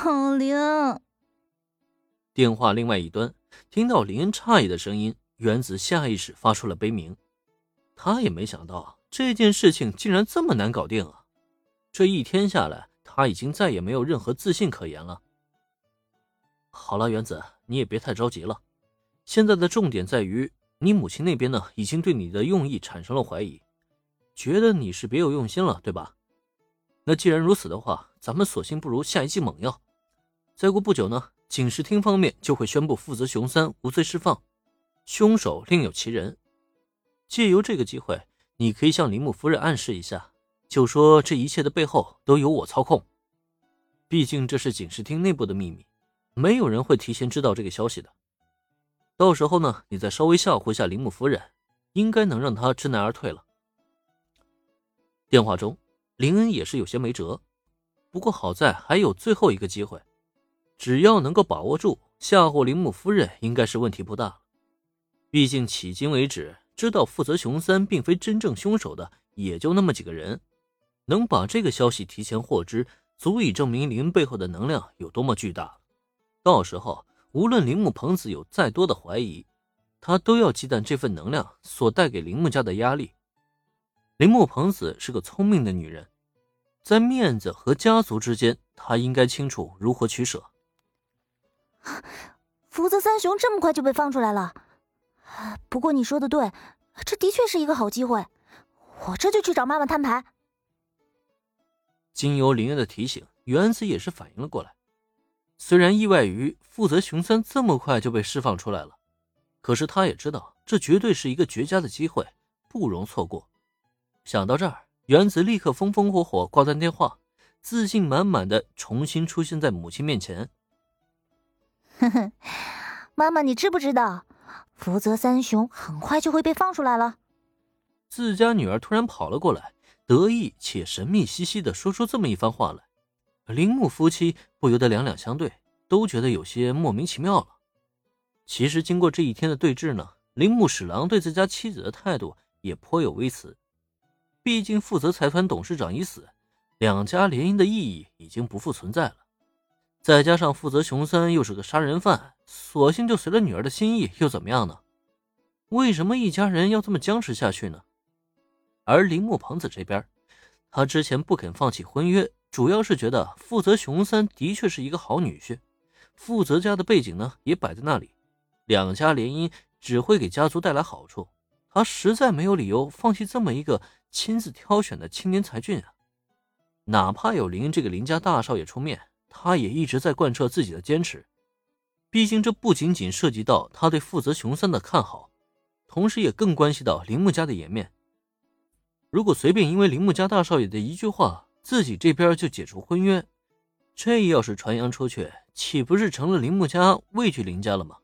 好灵。电话另外一端，听到林恩诧异的声音，原子下意识发出了悲鸣。他也没想到这件事情竟然这么难搞定啊！这一天下来，他已经再也没有任何自信可言了。好了，原子，你也别太着急了。现在的重点在于，你母亲那边呢，已经对你的用意产生了怀疑，觉得你是别有用心了，对吧？那既然如此的话，咱们索性不如下一剂猛药。再过不久呢，警视厅方面就会宣布负责熊三无罪释放，凶手另有其人。借由这个机会，你可以向铃木夫人暗示一下，就说这一切的背后都由我操控。毕竟这是警视厅内部的秘密，没有人会提前知道这个消息的。到时候呢，你再稍微吓唬一下铃木夫人，应该能让她知难而退了。电话中，林恩也是有些没辙，不过好在还有最后一个机会，只要能够把握住，吓唬铃木夫人应该是问题不大。毕竟迄今为止。知道负责熊三并非真正凶手的也就那么几个人，能把这个消息提前获知，足以证明林背后的能量有多么巨大。到时候，无论铃木朋子有再多的怀疑，他都要忌惮这份能量所带给铃木家的压力。铃木朋子是个聪明的女人，在面子和家族之间，她应该清楚如何取舍。福泽三雄这么快就被放出来了。不过你说的对，这的确是一个好机会，我这就去找妈妈摊牌。经由林月的提醒，原子也是反应了过来。虽然意外于负责熊三这么快就被释放出来了，可是他也知道这绝对是一个绝佳的机会，不容错过。想到这儿，原子立刻风风火火挂断电话，自信满满的重新出现在母亲面前。哼，妈妈，你知不知道？福泽三雄很快就会被放出来了。自家女儿突然跑了过来，得意且神秘兮兮的说出这么一番话来，铃木夫妻不由得两两相对，都觉得有些莫名其妙了。其实经过这一天的对峙呢，铃木史郎对自家妻子的态度也颇有微词。毕竟负责财团董事长已死，两家联姻的意义已经不复存在了。再加上负责熊三又是个杀人犯，索性就随了女儿的心意，又怎么样呢？为什么一家人要这么僵持下去呢？而铃木朋子这边，他之前不肯放弃婚约，主要是觉得负责熊三的确是一个好女婿，负责家的背景呢也摆在那里，两家联姻只会给家族带来好处，他实在没有理由放弃这么一个亲自挑选的青年才俊啊！哪怕有林这个林家大少爷出面。他也一直在贯彻自己的坚持，毕竟这不仅仅涉及到他对负责熊三的看好，同时也更关系到铃木家的颜面。如果随便因为铃木家大少爷的一句话，自己这边就解除婚约，这要是传扬出去，岂不是成了铃木家畏惧林家了吗？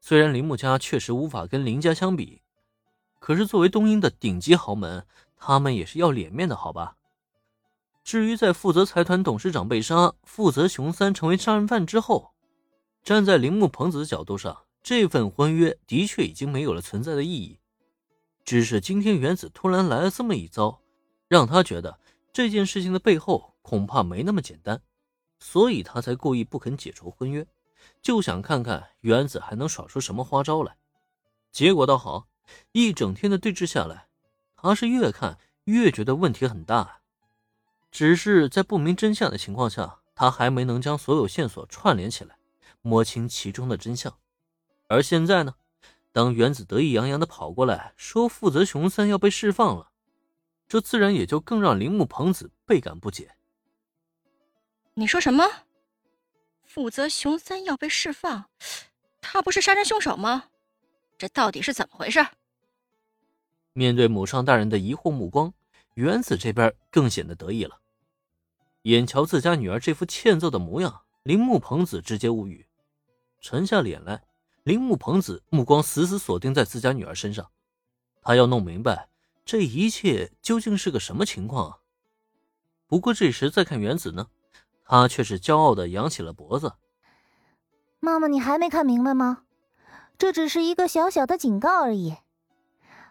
虽然铃木家确实无法跟林家相比，可是作为东英的顶级豪门，他们也是要脸面的，好吧？至于在负责财团董事长被杀，负责熊三成为杀人犯之后，站在铃木朋子的角度上，这份婚约的确已经没有了存在的意义。只是今天原子突然来了这么一遭，让他觉得这件事情的背后恐怕没那么简单，所以他才故意不肯解除婚约，就想看看原子还能耍出什么花招来。结果倒好，一整天的对峙下来，他是越看越觉得问题很大。只是在不明真相的情况下，他还没能将所有线索串联起来，摸清其中的真相。而现在呢，当原子得意洋洋的跑过来说负责熊三要被释放了，这自然也就更让铃木朋子倍感不解。你说什么？负责熊三要被释放？他不是杀人凶手吗？这到底是怎么回事？面对母上大人的疑惑目光，原子这边更显得得意了。眼瞧自家女儿这副欠揍的模样，铃木朋子直接无语，沉下脸来。铃木朋子目光死死锁定在自家女儿身上，他要弄明白这一切究竟是个什么情况啊！不过这时再看原子呢，他却是骄傲的扬起了脖子。妈妈，你还没看明白吗？这只是一个小小的警告而已。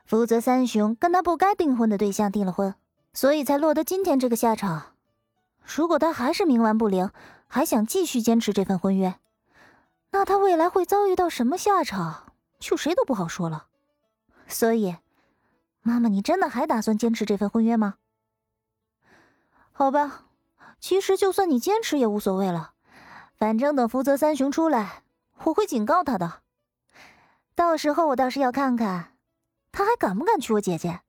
福泽三雄跟他不该订婚的对象订了婚，所以才落得今天这个下场。如果他还是冥顽不灵，还想继续坚持这份婚约，那他未来会遭遇到什么下场，就谁都不好说了。所以，妈妈，你真的还打算坚持这份婚约吗？好吧，其实就算你坚持也无所谓了，反正等福泽三雄出来，我会警告他的。到时候我倒是要看看，他还敢不敢娶我姐姐。